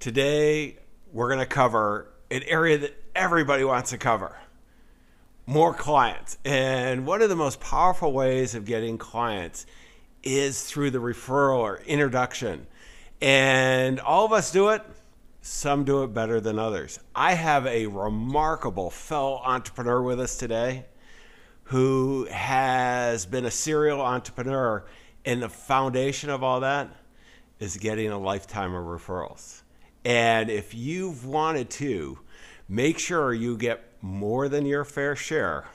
Today, we're going to cover an area that everybody wants to cover more clients. And one of the most powerful ways of getting clients is through the referral or introduction. And all of us do it. Some do it better than others. I have a remarkable fellow entrepreneur with us today who has been a serial entrepreneur. And the foundation of all that is getting a lifetime of referrals. And if you've wanted to, make sure you get more than your fair share,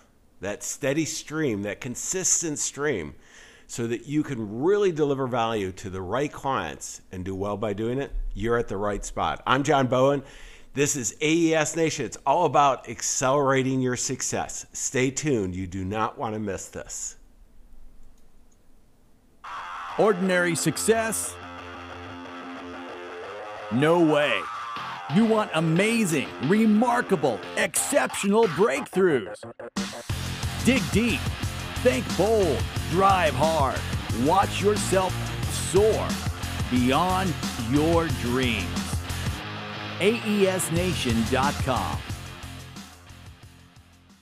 that steady stream, that consistent stream, so that you can really deliver value to the right clients and do well by doing it, you're at the right spot. I'm John Bowen. This is AES Nation. It's all about accelerating your success. Stay tuned. You do not want to miss this. Ordinary success? No way. You want amazing, remarkable, exceptional breakthroughs. Dig deep, think bold, drive hard, watch yourself soar beyond your dreams. AESNation.com.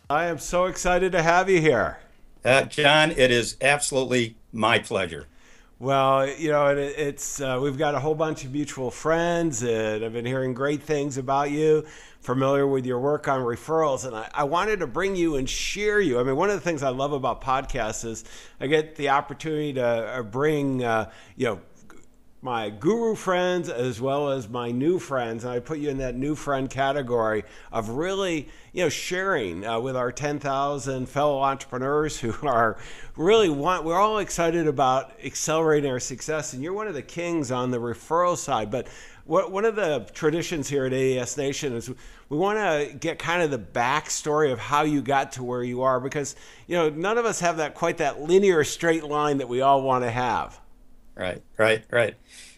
I am so excited to have you here. Uh, John, it is absolutely my pleasure. Well, you know, it, it's uh, we've got a whole bunch of mutual friends, and I've been hearing great things about you. Familiar with your work on referrals, and I, I wanted to bring you and share you. I mean, one of the things I love about podcasts is I get the opportunity to uh, bring, uh, you know, my guru friends as well as my new friends and i put you in that new friend category of really you know sharing uh, with our 10000 fellow entrepreneurs who are really want we're all excited about accelerating our success and you're one of the kings on the referral side but what, one of the traditions here at aes nation is we want to get kind of the backstory of how you got to where you are because you know none of us have that quite that linear straight line that we all want to have Right, right, right.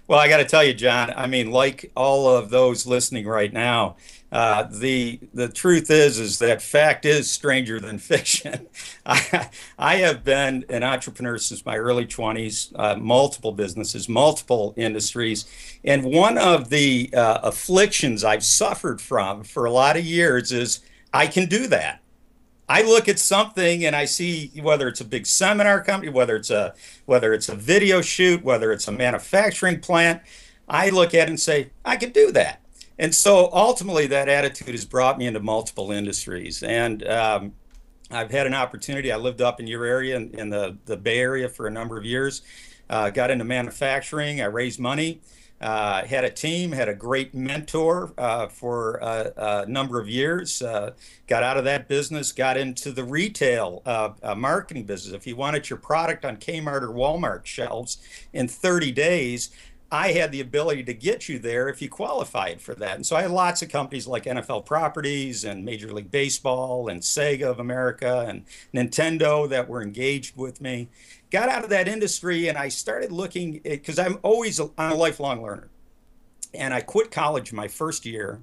Well, I got to tell you, John. I mean, like all of those listening right now, uh, the the truth is is that fact is stranger than fiction. I, I have been an entrepreneur since my early 20s, uh, multiple businesses, multiple industries, and one of the uh, afflictions I've suffered from for a lot of years is I can do that. I look at something and I see whether it's a big seminar company, whether it's a whether it's a video shoot, whether it's a manufacturing plant, I look at it and say, I can do that. And so ultimately, that attitude has brought me into multiple industries. And um, I've had an opportunity. I lived up in your area in, in the, the Bay Area for a number of years, uh, got into manufacturing, I raised money. Uh, had a team, had a great mentor uh, for a, a, number of years. Uh, got out of that business, got into the retail uh, uh, marketing business. If you wanted your product on Kmart or Walmart shelves in 30 days, I had the ability to get you there if you qualified for that. And so I had lots of companies like NFL Properties and Major League Baseball and Sega of America and Nintendo that were engaged with me got out of that industry and I started looking eh, because I'm always a, I'm a lifelong learner. And I quit college my first year.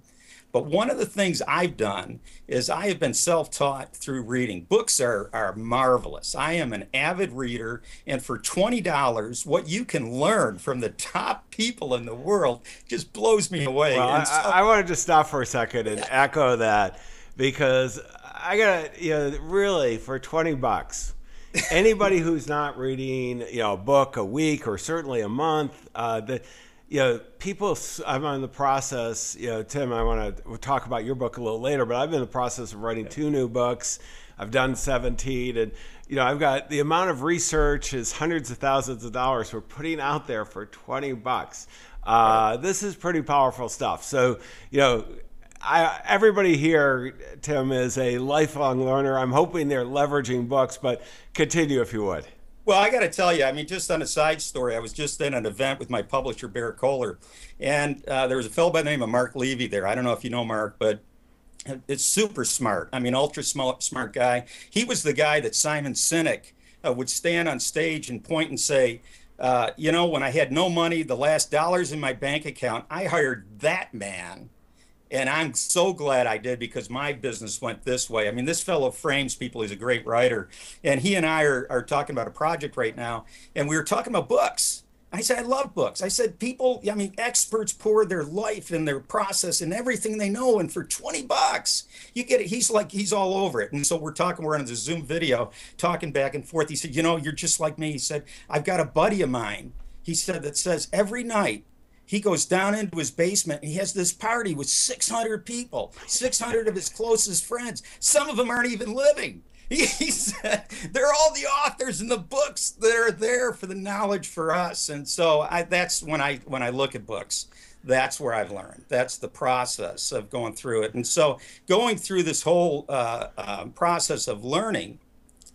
But one of the things I've done is I have been self taught through reading. Books are, are marvelous. I am an avid reader. And for $20, what you can learn from the top people in the world just blows me away. Well, so, I, I, wanted to stop for a second and echo that because I got to, you know, really for 20 bucks, anybody who's not reading, you know, a book a week or certainly a month, uh, the, you know, people. I'm in the process. You know, Tim, I want to talk about your book a little later, but I've been in the process of writing two new books. I've done 17, and you know, I've got the amount of research is hundreds of thousands of dollars we're putting out there for 20 bucks. Uh, this is pretty powerful stuff. So, you know, I, everybody here, Tim, is a lifelong learner. I'm hoping they're leveraging books, but continue if you would. Well, I got to tell you, I mean, just on a side story, I was just in an event with my publisher, Berrett-Koehler, and uh, there was a fellow by the name of Mark Levy there. I don't know if you know Mark, but it's super smart. I mean, ultra smart, smart guy. He was the guy that Simon Sinek uh, would stand on stage and point and say, uh, you know, when I had no money, the last dollars in my bank account, I hired that man and I'm so glad I did because my business went this way. I mean, this fellow frames people. He's a great writer. And he and I are, are talking about a project right now. And we were talking about books. I said, I love books. I said, people, I mean, experts pour their life and their process and everything they know. And for 20 bucks, you get it. He's like, he's all over it. And so we're talking, we're on the Zoom video, talking back and forth. He said, You know, you're just like me. He said, I've got a buddy of mine, he said, that says every night he goes down into his basement. And he has this party with 600 people, 600 of his closest friends. Some of them aren't even living. he said they're all the authors and the books that are there for the knowledge for us. And so I, that's when i when i look at books that's where i've learned. That's the process of going through it. And so going through this whole uh, uh, process of learning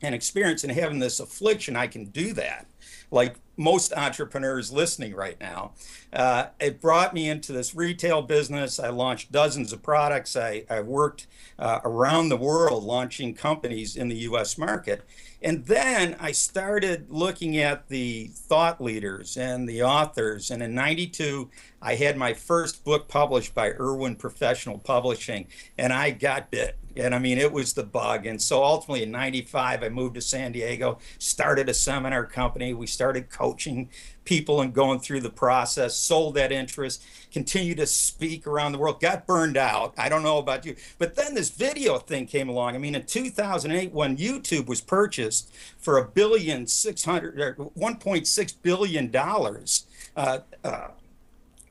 and experience and having this affliction i can do that like most entrepreneurs listening right now. Uh, it brought me into this retail business. I launched dozens of products. I, I worked uh, around the world launching companies in the US market. And then I started looking at the thought leaders and the authors. And in 92, I had my first book published by Irwin Professional Publishing, and I got bit. And I mean, it was the bug. And so ultimately in 95, I moved to San Diego, started a seminar company. We started coaching people and going through the process, sold that interest, continued to speak around the world, got burned out. I don't know about you. But then this video thing came along. I mean, in 2008, when YouTube was purchased for a billion, 600, or $1.6 billion, uh, uh,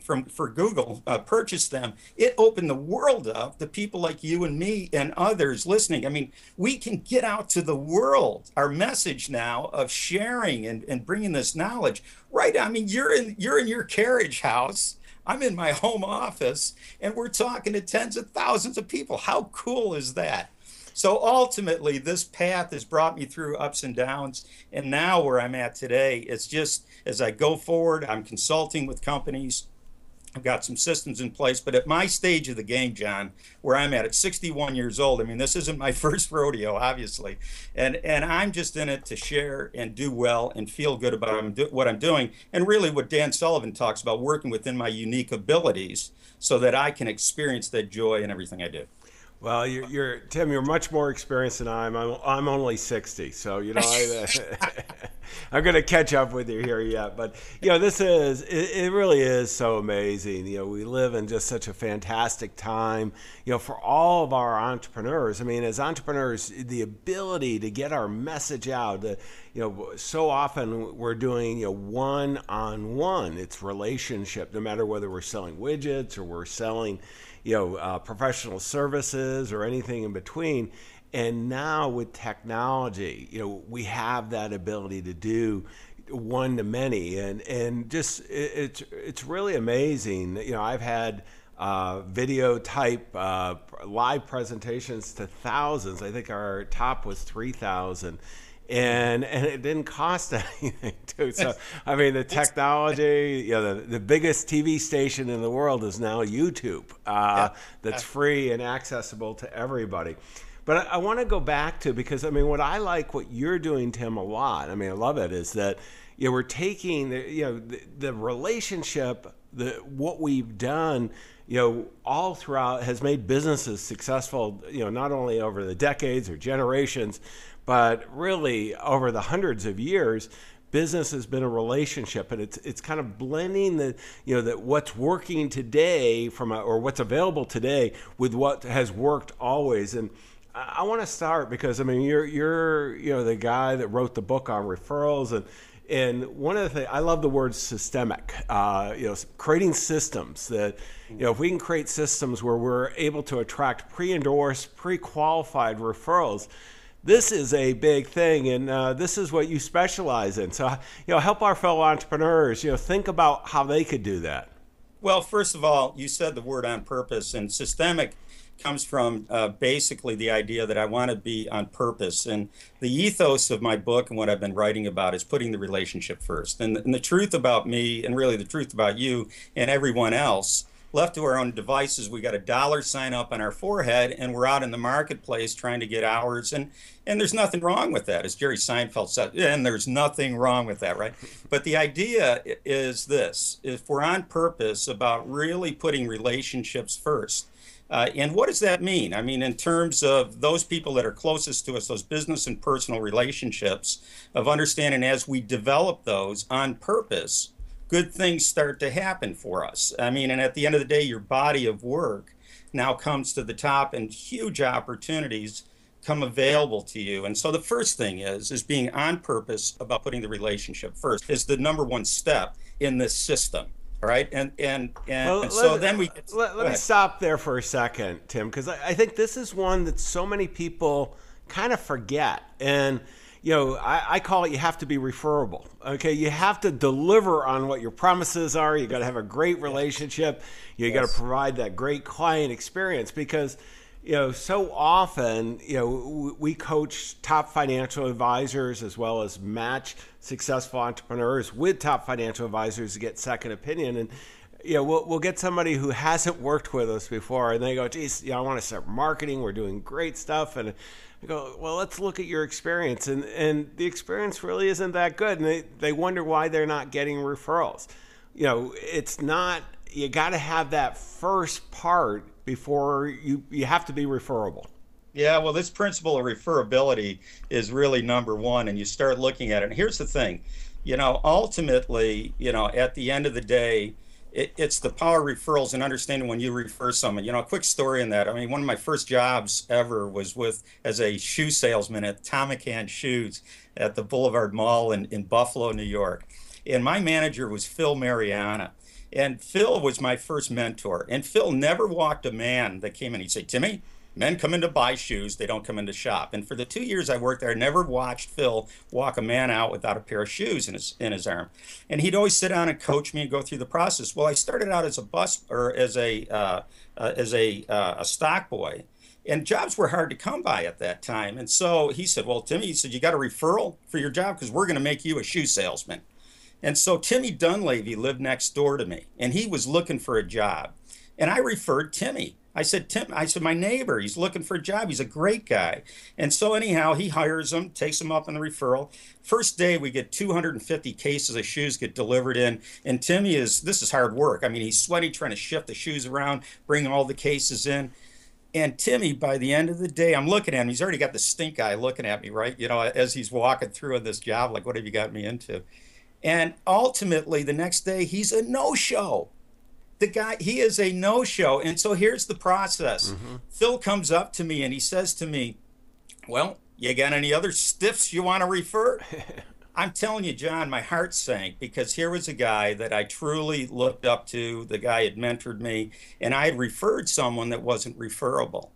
from for Google uh, purchased them, it opened the world up to people like you and me and others listening. I mean, we can get out to the world our message now of sharing and, and bringing this knowledge. Right? I mean, you're in you're in your carriage house. I'm in my home office, and we're talking to tens of thousands of people. How cool is that? So ultimately, this path has brought me through ups and downs. And now, where I'm at today, it's just as I go forward, I'm consulting with companies I've got some systems in place, but at my stage of the game, John, where I'm at at 61 years old, I mean, this isn't my first rodeo, obviously, and and I'm just in it to share and do well and feel good about what I'm doing, and really what Dan Sullivan talks about, working within my unique abilities, so that I can experience that joy in everything I do. Well, you're, you're, Tim. You're much more experienced than I am. I'm, I'm only 60, so you know I, am going to catch up with you here yet. But you know, this is it, it, really is so amazing. You know, we live in just such a fantastic time. You know, for all of our entrepreneurs. I mean, as entrepreneurs, the ability to get our message out. The, you know, so often we're doing you know one on one. It's relationship. No matter whether we're selling widgets or we're selling you know, uh, professional services or anything in between. And now with technology, you know, we have that ability to do one to many, and and just it's it's really amazing. You know, I've had uh, video type uh, live presentations to thousands. I think our top was three thousand and and it didn't cost anything too. So I mean, the technology, you know, the, the biggest TV station in the world is now YouTube. Uh, yeah. That's free and accessible to everybody. But I, I want to go back to because I mean, what I like what you're doing, Tim, a lot. I mean, I love it. Is that you know we're taking the, you know the, the relationship, the what we've done you know, all throughout has made businesses successful, you know, not only over the decades or generations, but really, over the hundreds of years, business has been a relationship, and it's it's kind of blending the you know that what's working today from a, or what's available today with what has worked always. And I, want to start because I mean you're you're you know the guy that wrote the book on referrals and. And one of the things I love the word systemic. Uh, you know, creating systems that you know if we can create systems where we're able to attract pre-endorsed, pre-qualified referrals, this is a big thing, and uh, this is what you specialize in. So, you know, help our fellow entrepreneurs. You know, think about how they could do that. Well, first of all, you said the word on purpose, and systemic comes from uh, basically the idea that I want to be on purpose. And the ethos of my book and what I've been writing about is putting the relationship first. And, and the truth about me, and really the truth about you and everyone else, left to our own devices, we got a dollar sign up on our forehead, and we're out in the marketplace trying to get hours. And and there's nothing wrong with that, as Jerry Seinfeld said. And there's nothing wrong with that, right? But the idea is this: if we're on purpose about really putting relationships first. Uh, and what does that mean? I mean, in terms of those people that are closest to us, those business and personal relationships, of understanding as we develop those on purpose, good things start to happen for us. I mean, and at the end of the day, your body of work now comes to the top and huge opportunities come available to you. And so the first thing is is being on purpose about putting the relationship first is the number one step in this system. All right. And and and, well, and so let, then we let, let me stop there for a second, Tim, because I, I think this is one that so many people kind of forget. And you know, I, I, call it you have to be referable. Okay, you have to deliver on what your promises are. You got to have a great relationship. You yes. got to provide that great client experience because, you know, so often, you know, we coach top financial advisors as well as match successful entrepreneurs with top financial advisors to get second opinion and you know, we'll, we'll get somebody who hasn't worked with us before and they go, geez, you know, I want to start marketing. We're doing great stuff. And I go, well, let's look at your experience. And, and the experience really isn't that good. And they, they wonder why they're not getting referrals. You know, it's not, you got to have that first part before you, you have to be referable. Yeah, well, this principle of referability is really number one. And you start looking at it. And here's the thing you know, ultimately, you know, at the end of the day, it, it's the power referrals and understanding when you refer someone. You know, a quick story in that. I mean, one of my first jobs ever was with as a shoe salesman at Thom McAn Shoes at the Boulevard Mall in, in Buffalo, New York. And my manager was Phil Mariana. And Phil was my first mentor. And Phil never walked a man that came in. He'd say, Timmy, Men come in to buy shoes, they don't come in to shop. And for the two years I worked there, I never watched Phil walk a man out without a pair of shoes in his in his arm. And he'd always sit down and coach me and go through the process. Well, I started out as a bus or as a uh, uh, as a uh, a stock boy, and jobs were hard to come by at that time. And so he said, "Well, Timmy," he said, "you got a referral for your job because we're going to make you a shoe salesman." And so Timmy Dunleavy lived next door to me, and he was looking for a job, and I referred Timmy I said, Tim, I said, my neighbor, he's looking for a job. He's a great guy. And so, anyhow, he hires him, takes him up on the referral. First day, we get 250 cases of shoes get delivered in. And Timmy is, this is hard work. I mean, he's sweaty trying to shift the shoes around, bring all the cases in. And Timmy, by the end of the day, I'm looking at him. He's already got the stink eye looking at me, right? You know, as he's walking through on this job, like, what have you got me into? And ultimately, the next day, he's a no show the guy he is a no-show. And so here's the process. Mm-hmm. phil comes up to me and he says to me well you got any other stiffs you want to refer? I'm telling you john my heart sank because here was a guy that i truly looked up to. The guy had mentored me and i had referred someone that wasn't referable.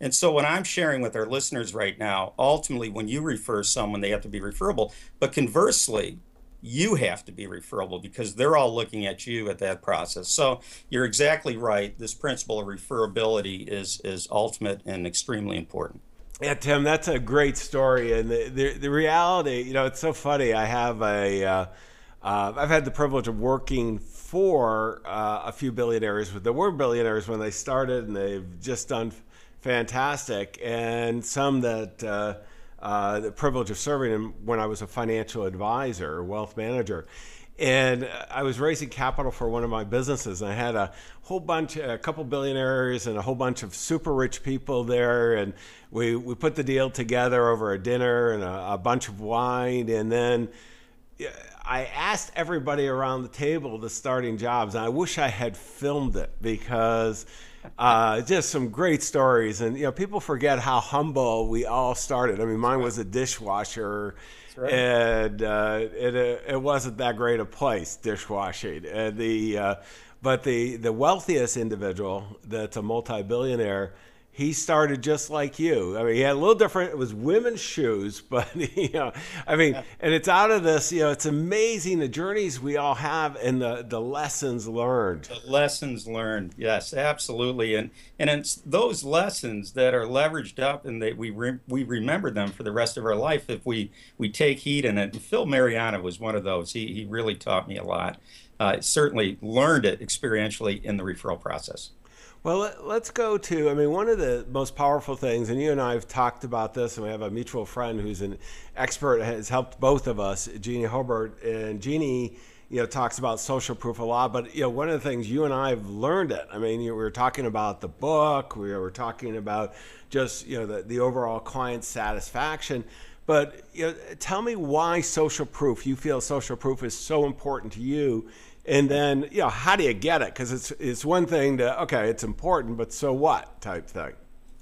And so what i'm sharing with our listeners right now ultimately when you refer someone they have to be referable. But conversely you have to be referable because they're all looking at you at that process. So you're exactly right. This principle of referability is is ultimate and extremely important. Yeah, Tim, that's a great story, and the the, the reality, you know, it's so funny. I have a, uh, uh, I've had the privilege of working for uh, a few billionaires, but they were billionaires when they started, and they've just done fantastic, and some that uh, the privilege of serving him when I was a financial advisor, wealth manager. And I was raising capital for one of my businesses. And I had a whole bunch, a couple billionaires and a whole bunch of super rich people there. And we, we put the deal together over a dinner and a, a bunch of wine. And then I asked everybody around the table the starting jobs. And I wish I had filmed it because uh, just some great stories, and you know, people forget how humble we all started. I mean, mine was a dishwasher, right. and uh, it it wasn't that great a place dishwashing. And the uh, but the the wealthiest individual that's a multi billionaire he started just like you. I mean, he had a little different. It was women's shoes, but you know, I mean, and it's out of this. You know, it's amazing the journeys we all have and the the lessons learned. The lessons learned, yes, absolutely, and and it's those lessons that are leveraged up and that we re, we remember them for the rest of our life if we we take heed in it. And Phil Mariana was one of those. He he really taught me a lot. Uh, certainly learned it experientially in the referral process. Well, let's go to. I mean, one of the most powerful things, and you and I have talked about this, and we have a mutual friend who's an expert, has helped both of us, Jeannie Hobart, and Jeannie, you know, talks about social proof a lot. But you know, one of the things you and I have learned it. I mean, you we were talking about the book, we were talking about just you know the the overall client satisfaction. But you know, tell me why social proof. You feel social proof is so important to you And then, you know, how do you get it? Because it's it's one thing to okay, it's important, but so what type thing.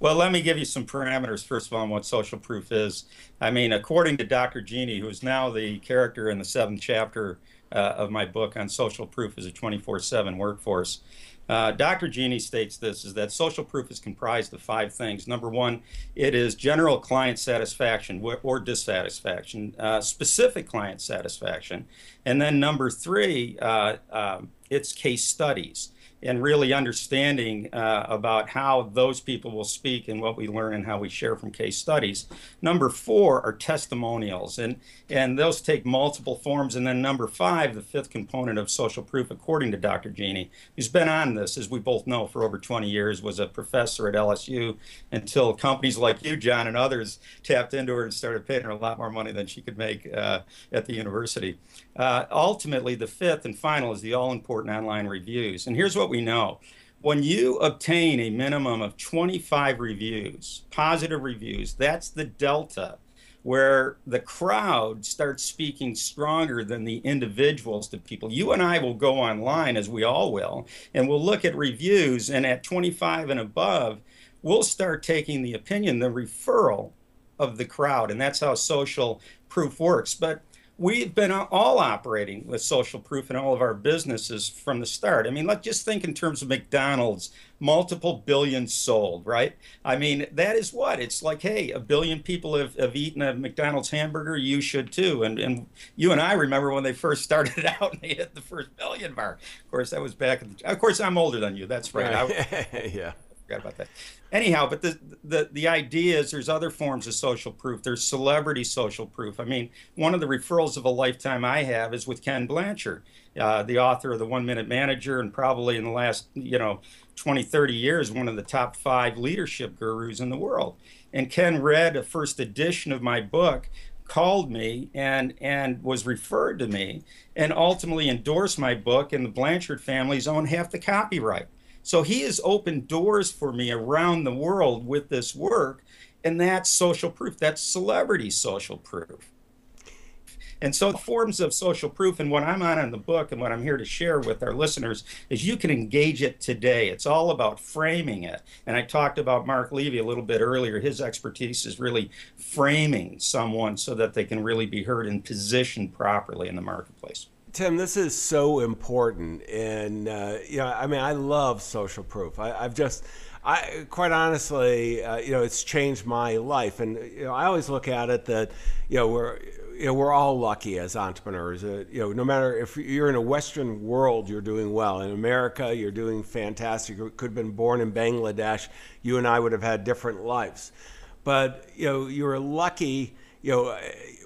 Well, let me give you some parameters first of all on what social proof is. I mean, according to Dr. Jeannie, who is now the character in the seventh chapter uh, of my book on social proof as a 24/7 workforce. Uh, Dr. Jeannie states this is that social proof is comprised of five things. Number one, it is general client satisfaction or dissatisfaction, uh, specific client satisfaction. And then number three, uh, um, it's case studies and really understanding uh, about how those people will speak and what we learn and how we share from case studies. Number four are testimonials, and, and those take multiple forms. And then number five, the fifth component of social proof, according to Dr. Jeannie, who's been on this, as we both know, for over 20 years, was a professor at LSU until companies like you, John, and others tapped into her and started paying her a lot more money than she could make uh, at the university. Uh, ultimately, the fifth and final is the all important online reviews. And here's what we know when you obtain a minimum of 25 reviews, positive reviews, that's the delta where the crowd starts speaking stronger than the individuals to people. You and I will go online, as we all will, and we'll look at reviews, and at 25 and above, we'll start taking the opinion, the referral of the crowd. And that's how social proof works. But we've been all operating with social proof in all of our businesses from the start. I mean, let's just think in terms of McDonald's, multiple billions sold, right? I mean, that is what it's like. Hey, a billion people have, have eaten a McDonald's hamburger. You should too. And and you and I remember when they first started out and they hit the first billion mark. Of course, that was back. The, of course, I'm older than you. That's right. right. I, yeah forgot about that. Anyhow, but the, the the idea is there's other forms of social proof. There's celebrity social proof. I mean, one of the referrals of a lifetime I have is with Ken Blanchard, uh, the author of the One Minute Manager, and probably in the last you know 20, 30 years, one of the top five leadership gurus in the world. And Ken read a first edition of my book called me and and was referred to me and ultimately endorsed my book and the Blanchard family's own half the copyright. So he has opened doors for me around the world with this work, and that's social proof. That's celebrity social proof. And so, forms of social proof, and what I'm on in the book, and what I'm here to share with our listeners, is you can engage it today. It's all about framing it. And I talked about Mark Levy a little bit earlier. His expertise is really framing someone so that they can really be heard and positioned properly in the marketplace. Tim, this is so important, and uh, you know, I mean, I love social proof. I, have just, I quite honestly, uh, you know, it's changed my life, and you know, I always look at it that, you know, we're, you know, we're all lucky as entrepreneurs. Uh, you know, no matter if you're in a Western world, you're doing well. In America, you're doing fantastic. You could have been born in Bangladesh. You and I would have had different lives, but you know, you're lucky. You know,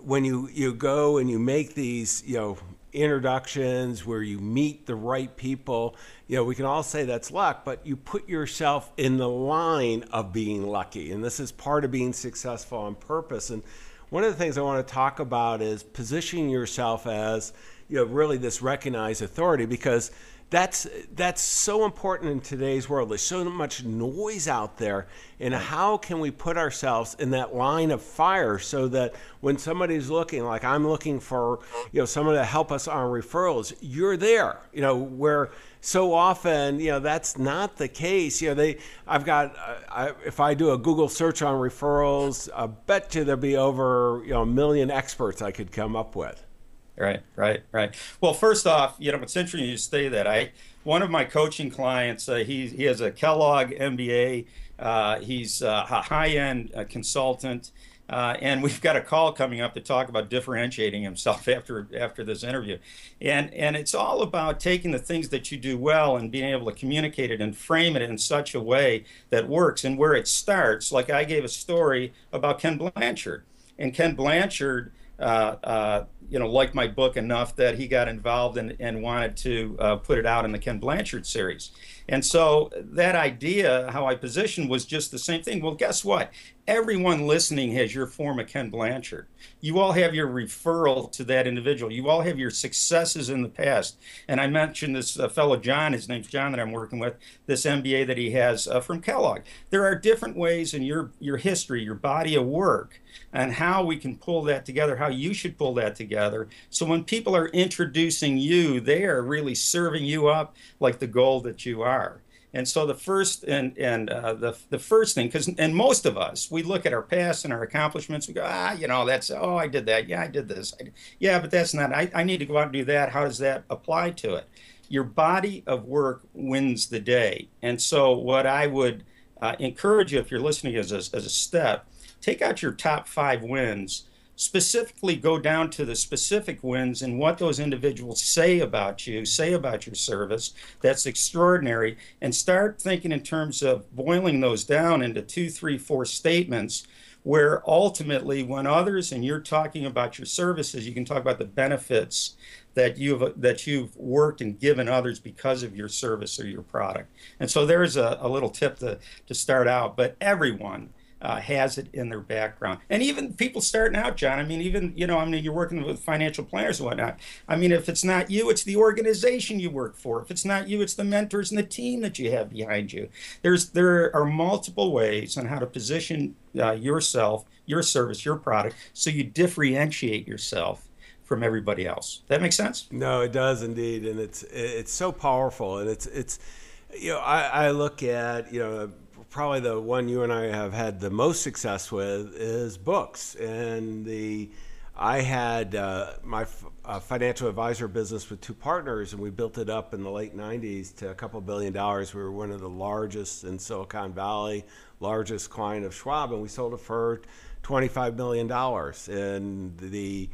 when you you go and you make these, you know introductions where you meet the right people. You know, we can all say that's luck, but you put yourself in the line of being lucky. And this is part of being successful on purpose. And one of the things I want to talk about is positioning yourself as, you know, really this recognized authority because that's that's so important in today's world. There's so much noise out there, and how can we put ourselves in that line of fire so that when somebody's looking, like I'm looking for, you know, someone to help us on referrals, you're there. You know, where so often, you know, that's not the case. You know, they, I've got, uh, I, if I do a Google search on referrals, I bet you there'll be over, you know, a million experts I could come up with. Right, right, right. Well, first off, you know, it's interesting you say that. I one of my coaching clients, uh, he he has a Kellogg MBA. Uh, he's a high-end uh, consultant, uh, and we've got a call coming up to talk about differentiating himself after after this interview, and and it's all about taking the things that you do well and being able to communicate it and frame it in such a way that works. And where it starts, like I gave a story about Ken Blanchard, and Ken Blanchard. Uh, uh, you know, liked my book enough that he got involved and, and wanted to uh, put it out in the Ken Blanchard series. And so that idea, how I positioned, was just the same thing. Well, guess what? everyone listening has your form of Ken Blanchard. You all have your referral to that individual. You all have your successes in the past. And I mentioned this uh, fellow John, his name's John that I'm working with, this MBA that he has uh, from Kellogg. There are different ways in your your history, your body of work, and how we can pull that together, how you should pull that together. So when people are introducing you, they are really serving you up like the gold that you are. And so the first and and uh, the the first thing, because and most of us, we look at our past and our accomplishments. We go, ah, you know, that's oh, I did that. Yeah, I did this. I, yeah, but that's not. I, I need to go out and do that. How does that apply to it? Your body of work wins the day. And so what I would uh, encourage you, if you're listening as a, as a step, take out your top five wins specifically go down to the specific wins and what those individuals say about you, say about your service. That's extraordinary. And start thinking in terms of boiling those down into two, three, four statements where ultimately when others and you're talking about your services you can talk about the benefits that you've that you've worked and given others because of your service or your product and so there's a, a little tip to, to start out but everyone uh, has it in their background. And even people starting out, John, I mean, even, you know, I mean, you're working with financial planners and whatnot. I mean, if it's not you, it's the organization you work for. If it's not you, it's the mentors and the team that you have behind you. There's There are multiple ways on how to position uh, yourself, your service, your product, so you differentiate yourself from everybody else. That makes sense? No, it does indeed, and it's it's so powerful, and it's it's you know I, I look at you know probably the one you and I have had the most success with is books. And the I had uh, my f- uh, financial advisor business with two partners, and we built it up in the late 90s to a couple billion dollars. We were one of the largest in Silicon Valley, largest client of Schwab, and we sold it for $25 million. And the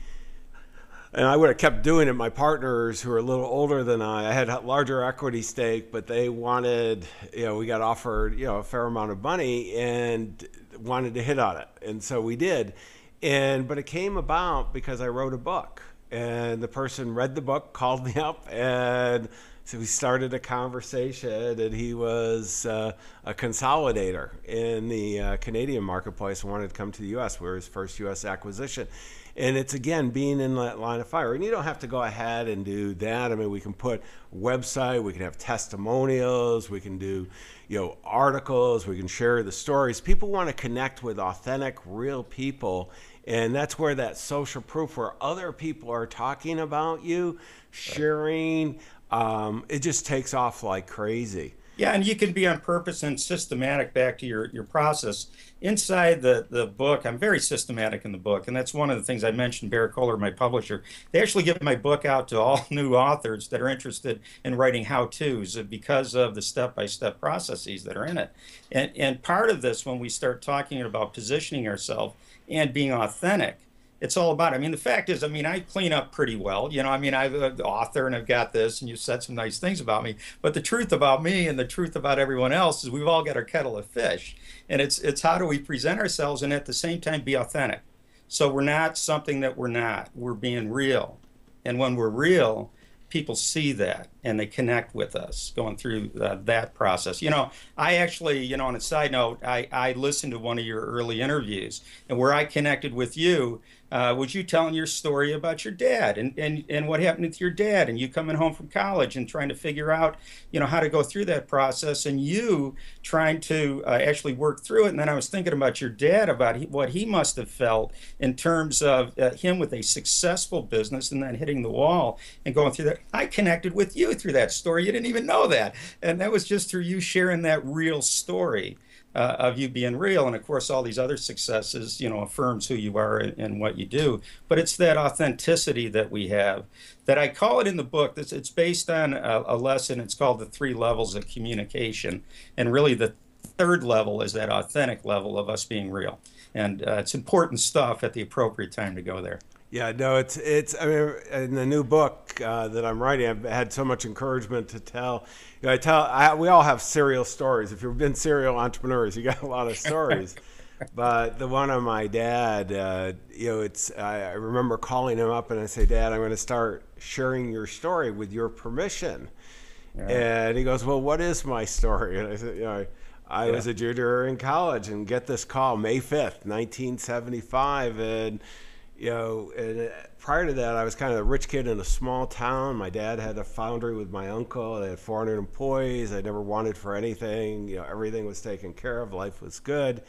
and I would have kept doing it. My partners, who are a little older than I, I had a larger equity stake, but they wanted, you know, we got offered, you know, a fair amount of money and wanted to hit on it, and so we did. And but it came about because I wrote a book, and the person read the book, called me up, and so we started a conversation, and he was uh, a consolidator in the uh, Canadian marketplace and wanted to come to the U.S. We were his first U.S. acquisition and it's again being in that line of fire. And you don't have to go ahead and do that. I mean we can put website we can have testimonials we can do you know articles we can share the stories. People want to connect with authentic real people. And that's where that social proof where other people are talking about you sharing um, it just takes off like crazy yeah, and you can be on purpose and systematic back to your, your process. Inside the, the book, I'm very systematic in the book, and that's one of the things I mentioned, Berrett-Koehler, my publisher. They actually give my book out to all new authors that are interested in writing how-tos because of the step-by-step processes that are in it. And, and part of this, when we start talking about positioning ourselves and being authentic, it's all about. I mean, the fact is, I mean, I clean up pretty well. You know, I mean, I'm an author and I've got this, and you said some nice things about me. But the truth about me and the truth about everyone else is we've all got our kettle of fish, and it's it's how do we present ourselves and at the same time be authentic. So we're not something that we're not. We're being real, and when we're real, people see that and they connect with us going through uh, that process. You know, I actually, you know, on a side note, I, I listened to one of your early interviews and where I connected with you uh, was you telling your story about your dad and, and, and what happened to your dad and you coming home from college and trying to figure out, you know, how to go through that process and you trying to uh, actually work through it. And then I was thinking about your dad, about he, what he must have felt in terms of uh, him with a successful business and then hitting the wall and going through that. I connected with you through that story. You didn't even know that. And that was just through you sharing that real story uh, of you being real. And of course, all these other successes, you know, affirms who you are and, and, what you do. But it's that authenticity that we have that I call it in the book. It's, it's based on a, a lesson. It's called the three levels of communication. And really, the third level is that authentic level of us being real. And uh, it's important stuff at the appropriate time to go there. Yeah, no, it's it's. I mean, in the new book uh, that I'm writing, I've had so much encouragement to tell. You know, I tell. I, we all have serial stories. If you've been serial entrepreneurs, you got a lot of stories. but the one on my dad, uh, you know, it's. I, I remember calling him up and I say, Dad, I'm going to start sharing your story with your permission. Yeah. And he goes, Well, what is my story? And I said, You know. I Yeah. was a junior in college and get this call May 5th, 1975. And, you know, and uh, prior to that, I was kind of a rich kid in a small town. My dad had a foundry with my uncle. They had 400 employees. I never wanted for anything. You know, everything was taken care of. Life was good.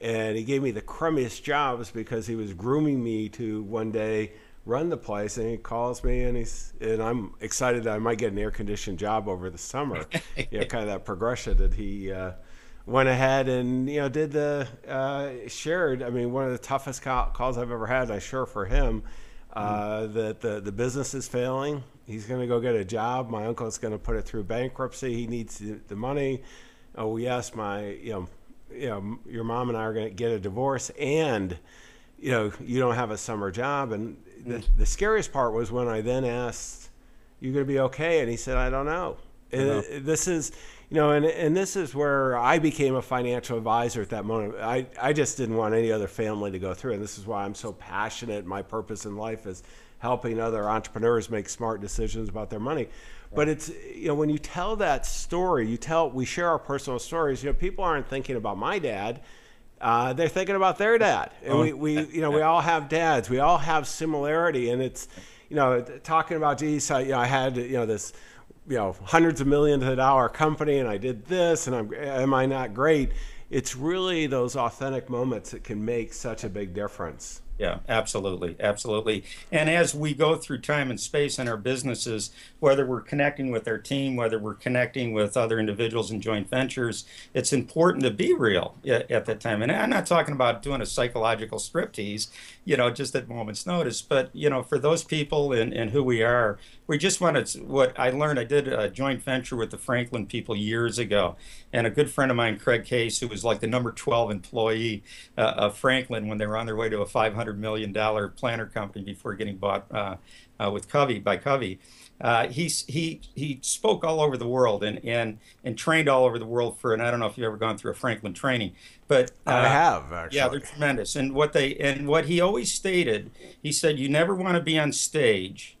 And he gave me the crummiest jobs because he was grooming me to one day run the place. And he calls me and he's, and I'm excited that I might get an air conditioned job over the summer. you know, kind of that progression that he, uh, went ahead and you know did the uh, shared. I mean, one of the toughest call, calls I've ever had. I sure for him uh, that the the business is failing. He's going to go get a job. My uncle's going to put it through bankruptcy. He needs the, the money. Oh yes, my you know you know your mom and I are going to get a divorce and you know you don't have a summer job and the, the scariest part was when I then asked you going to be okay and he said I don't know. Know. it- this is you know and and this is where I became a financial advisor at that moment. I I just didn't want any other family to go through and this is why I'm so passionate. My purpose in life is helping other entrepreneurs make smart decisions about their money. But it's you know when you tell that story, you tell we share our personal stories. You know people aren't thinking about my dad. Uh, they're thinking about their dad, and we, we, you know, we all have dads. We all have similarity, and it's, you know, talking about, geez, I, you know, I had, you know, this, you know, hundreds of millions of dollar company, and I did this, and I'm, am I not great? It's really those authentic moments that can make such a big difference. Yeah, absolutely, absolutely. And as we go through time and space in our businesses, whether we're connecting with our team, whether we're connecting with other individuals in joint ventures, it's important to be real at, at that time. And I'm not talking about doing a psychological striptease, you know, just at moment's notice. But you know, for those people and, and who we are, we just wanted to, what I learned. I did a joint venture with the Franklin people years ago, and a good friend of mine, Craig Case, who was like the number 12 employee uh, of Franklin when they were on their way to a 500 million dollar planner company before getting bought uh, uh, with Covey by Covey. Uh, he he he spoke all over the world and, and and trained all over the world for and I don't know if you've ever gone through a Franklin training, but I uh, have actually. yeah, they're tremendous. And what they and what he always stated, he said, you never want to be on stage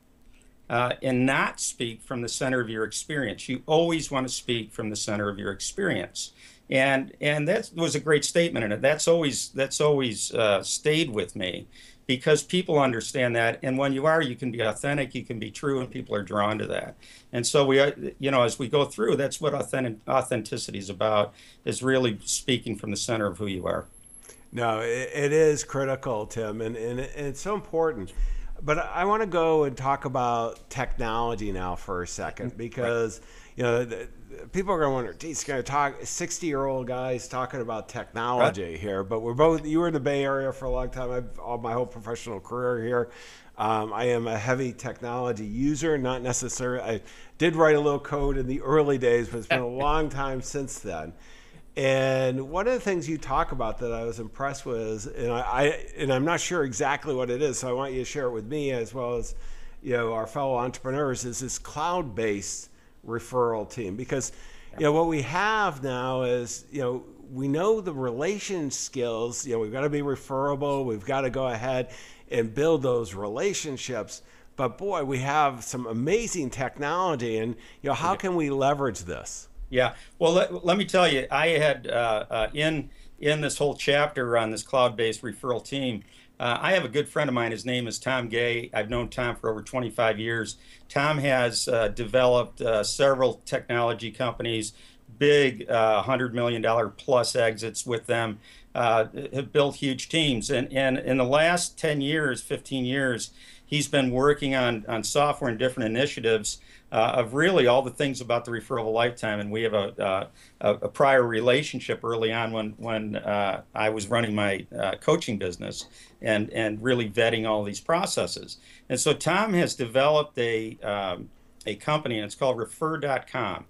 uh, and not speak from the center of your experience. You always want to speak from the center of your experience. And and that was a great statement, and that's always that's always uh, stayed with me because people understand that. And when you are, you can be authentic, you can be true, and people are drawn to that. And so we, you know, as we go through, that's what authentic authenticity is about: is really speaking from the center of who you are. No, it, it is critical, Tim, and, and, it- and it's so important. But I want to go and talk about technology now for a second because you know the, the- people are going to wonder, geez, going to talk sixty-year-old guys talking about technology here. But we're both. You were in the Bay Area for a long time. I've all my whole professional career here. Um, I am a heavy technology user, not necessarily. I did write a little code in the early days, but it's been a long time since then. And one of the things you talk about that I was impressed with, and I, I and I'm not sure exactly what it is, so I want you to share it with me as well as you know our fellow entrepreneurs, is this cloud-based referral team because you know what we have now is you know we know the relation skills. You know we've got to be referable. We've got to go ahead and build those relationships. But boy, we have some amazing technology, and you know how can we leverage this? Yeah. Well, let, let me tell you, I had uh, uh, in in this whole chapter on this cloud-based referral team. Uh, I have a good friend of mine. His name is Tom Gay. I've known Tom for over 25 years. Tom has uh, developed uh, several technology companies, big uh, $100 million plus exits with them, uh, have built huge teams. And, and in the last 10 years, 15 years, he's been working on, on software and different initiatives uh, of really all the things about the referral of a lifetime. And we have a, uh, a, a prior relationship early on when, when uh, I was running my uh, coaching business and, and really vetting all these processes. And so Tom has developed a, um, a company, and it's called refer.com.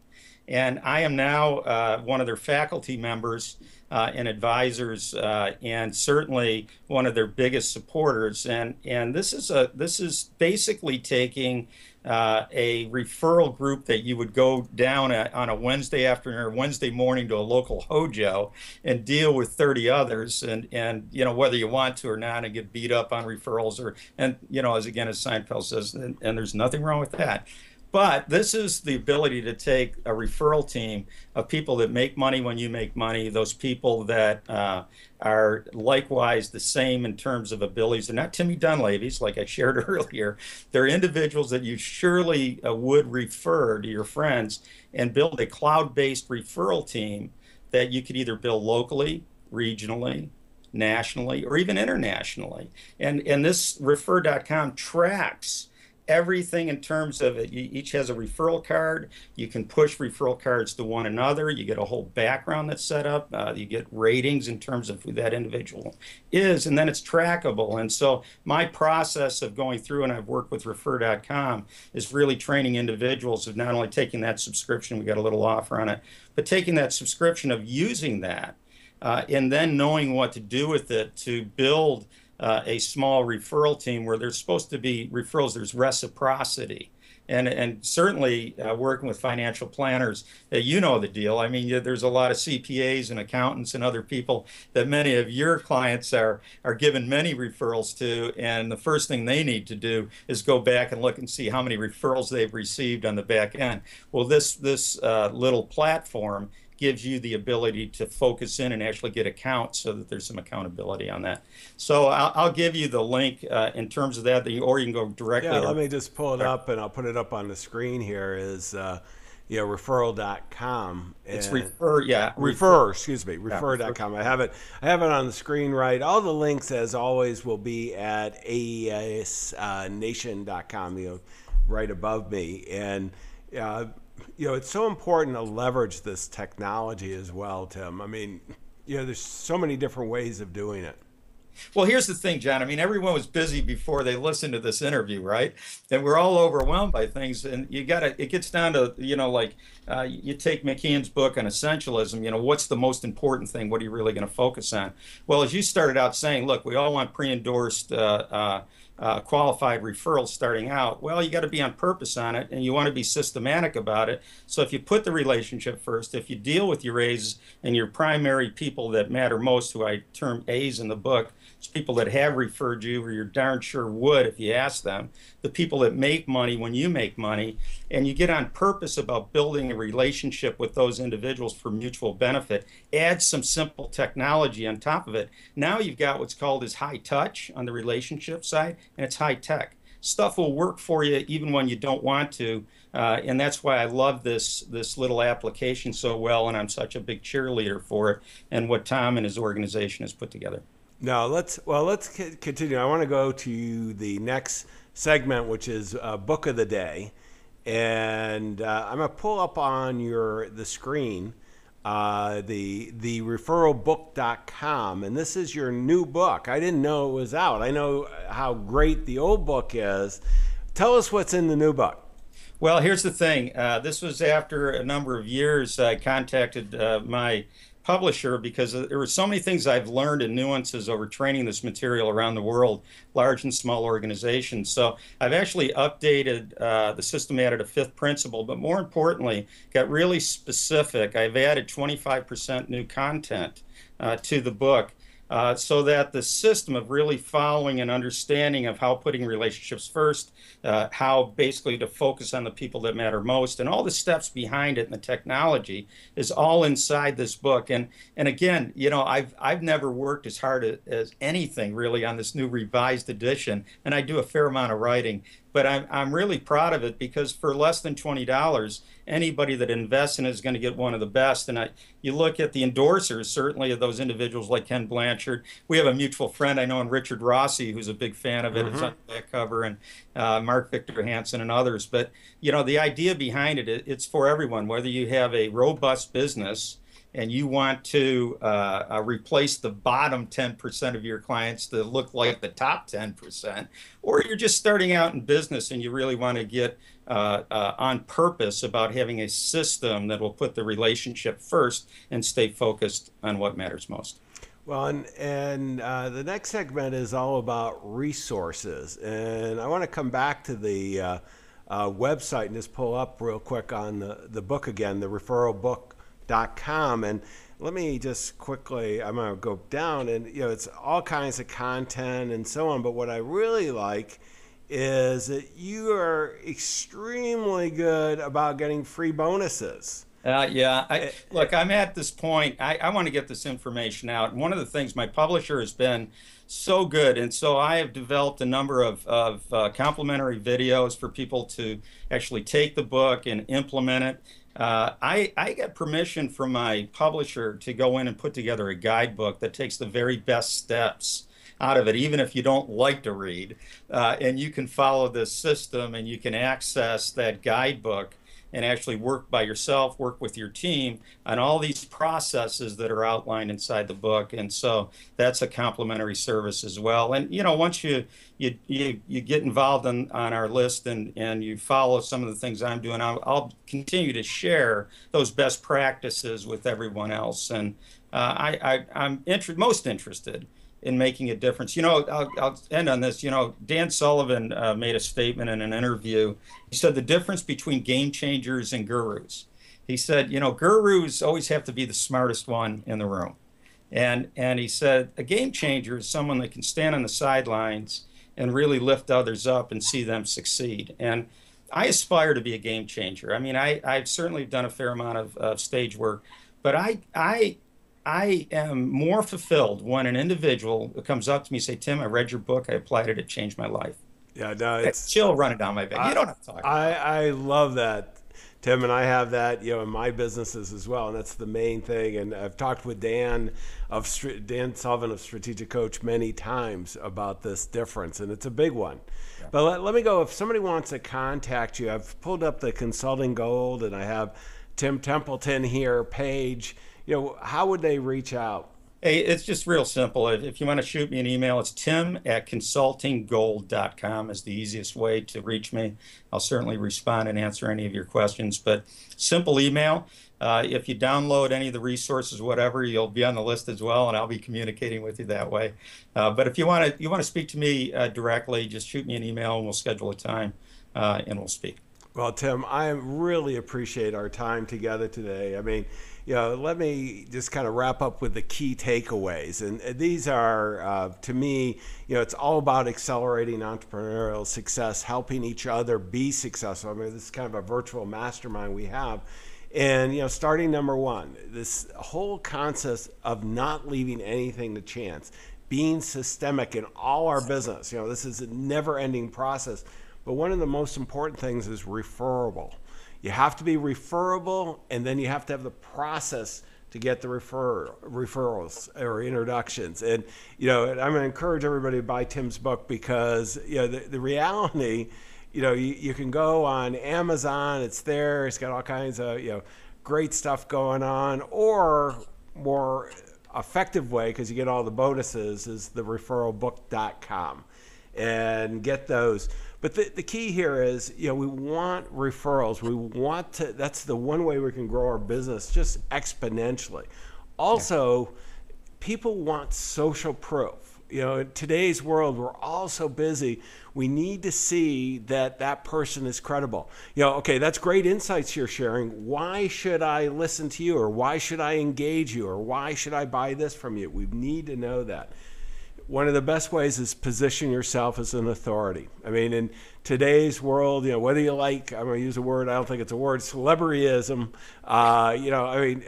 And I am now uh, one of their faculty members uh, and advisors, and certainly one of their biggest supporters. And and this is a this is basically taking uh, a referral group that you would go down on a Wednesday afternoon or Wednesday morning to a local hojo and deal with 30 others, and and you know whether you want to or not, and get beat up on referrals or and you know as again as Seinfeld says, and, and there's nothing wrong with that. But this is the ability to take a referral team of people that make money when you make money, those people that uh, are likewise the same in terms of abilities. They're not Timmy Dunleavy's, like I shared earlier. They're individuals that you surely uh, would refer to your friends and build a cloud based referral team that you could either build locally, regionally, nationally, or even internationally. And, and this refer.com tracks everything in terms of it. Each has a referral card. You can push referral cards to one another. You get a whole background that's set up. Uh, you get ratings in terms of who that individual is, and then it's trackable. And so my process of going through, and I've worked with refer.com, is really training individuals of not only taking that subscription, we got a little offer on it, but taking that subscription of using that. Uh, and then knowing what to do with it to build uh, a small referral team where there's supposed to be referrals, there's reciprocity. And, and certainly uh, working with financial planners, uh, you know the deal. I mean, there's a lot of CPAs and accountants and other people that many of your clients are are given many referrals to, and the first thing they need to do is go back and look and see how many referrals they've received on the back end. Well, this this uh, little platform gives you the ability to focus in and actually get accounts so that there's some accountability on that. So I'll, I'll give you the link uh, in terms of that, or you can go directly. Yeah, let me just pull it up and I'll put it up on the screen here is, uh, you know, referral.com. It's refer, yeah. Refer, excuse me, refer.com. I have it, I have it on the screen right. All the links, as always, will be at aesnation.com, you know, right above me. And, uh, you know, it's so important to leverage this technology as well, Tim. I mean, you know, there's so many different ways of doing it. Well, here's the thing, John. I mean, everyone was busy before they listened to this interview, right? And we're all overwhelmed by things. And you got to, it gets down to, you know, like uh, you take McKeown's book on essentialism, you know, what's the most important thing? What are you really going to focus on? Well, as you started out saying, look, we all want pre endorsed uh, uh, uh, qualified referrals starting out, well, you got to be on purpose on it and you want to be systematic about it. So if you put the relationship first, if you deal with your A's and your primary people that matter most, who I term A's in the book, people that have referred you or you're darn sure would if you ask them, the people that make money when you make money, and you get on purpose about building a relationship with those individuals for mutual benefit, add some simple technology on top of it. Now you've got what's called as high touch on the relationship side, and it's high tech. Stuff will work for you even when you don't want to. Uh, and that's why I love this this little application so well, and I'm such a big cheerleader for it and what Tom and his organization has put together. Now let's well let's continue. I want to go to the next segment, which is uh, book of the day, and uh, I'm gonna pull up on your the screen uh, the the referralbook.com, and this is your new book. I didn't know it was out. I know how great the old book is. Tell us what's in the new book. Well, here's the thing. Uh, this was after a number of years. I contacted uh, my publisher because there were so many things I've learned and nuances over training this material around the world, large and small organizations. So I've actually updated uh, the system, added a fifth principle, but more importantly, got really specific. I've added 25% new content uh, to the book uh, so that the system of really following and understanding of how putting relationships first, uh, how basically to focus on the people that matter most, and all the steps behind it and the technology is all inside this book. And and again, you know, I've I've never worked as hard as anything really on this new revised edition, and I do a fair amount of writing but I'm, I'm really proud of it because for less than $20, anybody that invests in it is going to get one of the best. And I, you look at the endorsers, certainly of those individuals like Ken Blanchard. We have a mutual friend I know in Richard Rossi, who's a big fan of it. Mm-hmm. It's on the back cover, and uh, Mark Victor Hansen and others. But, you know, the idea behind it, it's for everyone, whether you have a robust business and you want to uh, uh, replace the bottom 10% of your clients to look like the top 10%, or you're just starting out in business and you really want to get uh, uh, on purpose about having a system that will put the relationship first and stay focused on what matters most. Well, and, and uh, the next segment is all about resources. And I want to come back to the uh, website and just pull up real quick on the, the book again, the referral book com and let me just quickly i'm going to go down and you know it's all kinds of content and so on but what i really like is that you are extremely good about getting free bonuses. Uh, yeah, I, look, I'm at this point. I, I want to get this information out. And one of the things my publisher has been so good, and so I have developed a number of, of uh, complimentary videos for people to actually take the book and implement it. Uh, I, I get permission from my publisher to go in and put together a guidebook that takes the very best steps out of it, even if you don't like to read. Uh, and you can follow this system and you can access that guidebook and actually work by yourself, work with your team on all these processes that are outlined inside the book. And so that's a complimentary service as well. And you know, once you you you, you get involved in, on our list and and you follow some of the things I'm doing, I'll, I'll continue to share those best practices with everyone else. And uh, I, I I'm inter- most interested in making a difference. You know, I'll, I'll end on this. You know, Dan Sullivan uh, made a statement in an interview. He said the difference between game changers and gurus. He said, you know, gurus always have to be the smartest one in the room. And, and he said, a game changer is someone that can stand on the sidelines and really lift others up and see them succeed. And I aspire to be a game changer. I mean, I, I've certainly done a fair amount of, of stage work, but I, I I am more fulfilled when an individual comes up to me and say, Tim, I read your book, I applied it, it changed my life. Yeah, no, it's chill running down my back. I, you don't have to talk. I, I love that, Tim, and I have that, you know, in my businesses as well, and that's the main thing. And I've talked with Dan of Dan Sullivan of Strategic Coach many times about this difference, and it's a big one. Yeah. But let, let me go. If somebody wants to contact you, I've pulled up the Consulting Gold, and I have Tim Templeton here, page you know, how would they reach out? Hey, it's just real simple. If you want to shoot me an email, it's tim at consultinggold.com is the easiest way to reach me. I'll certainly respond and answer any of your questions. But simple email. Uh, if you download any of the resources, whatever, you'll be on the list as well, and I'll be communicating with you that way. Uh, but if you want to you want to speak to me uh, directly, just shoot me an email, and we'll schedule a time, uh, and we'll speak. Well, Tim, I really appreciate our time together today. I mean, you know, let me just kind of wrap up with the key takeaways. And these are, uh, to me, you know, it's all about accelerating entrepreneurial success, helping each other be successful. I mean, this is kind of a virtual mastermind we have. And, you know, starting number one, this whole concept of not leaving anything to chance, being systemic in all our business. You know, this is a never ending process. But one of the most important things is referable you have to be referable, and then you have to have the process to get the refer referrals or introductions. And you know, I'm going to encourage everybody to buy Tim's book because you know the, the reality. You know, you, you can go on Amazon. It's there. It's got all kinds of you know great stuff going on. Or more effective way because you get all the bonuses is the referralbook.com and get those. But the, the key here is, you know, we want referrals. We want to, that's the one way we can grow our business just exponentially. Also, yeah. people want social proof. You know, in today's world, we're all so busy. We need to see that that person is credible. You know, okay, that's great insights you're sharing. Why should I listen to you, or why should I engage you, or why should I buy this from you? We need to know that one of the best ways is position yourself as an authority. I mean, in today's world, you know, whether you like, I'm going to use a word, I don't think it's a word, celebrityism, uh, you know, I mean,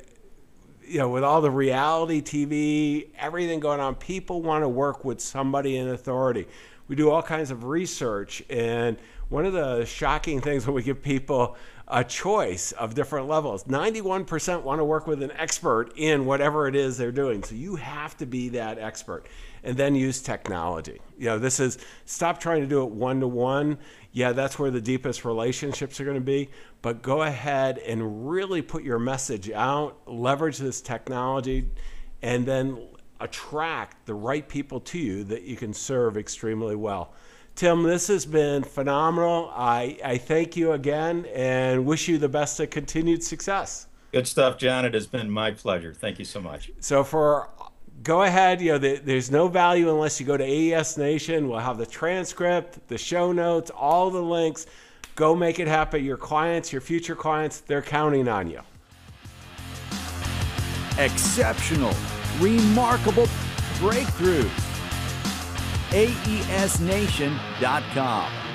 you know, with all the reality TV, everything going on, people want to work with somebody in authority. We do all kinds of research, and one of the shocking things when we give people a choice of different levels. 91% want to work with an expert in whatever it is they're doing. So you have to be that expert and then use technology. You know, this is stop trying to do it one to one. Yeah, that's where the deepest relationships are going to be, but go ahead and really put your message out, leverage this technology and then attract the right people to you that you can serve extremely well. Tim, this has been phenomenal. I, I thank you again and wish you the best of continued success. Good stuff, John. It has been my pleasure. Thank you so much. So for go ahead. You know, the, there's no value unless you go to AES Nation. We'll have the transcript, the show notes, all the links. Go make it happen. Your clients, your future clients, they're counting on you. Exceptional, remarkable breakthroughs aesnation.com.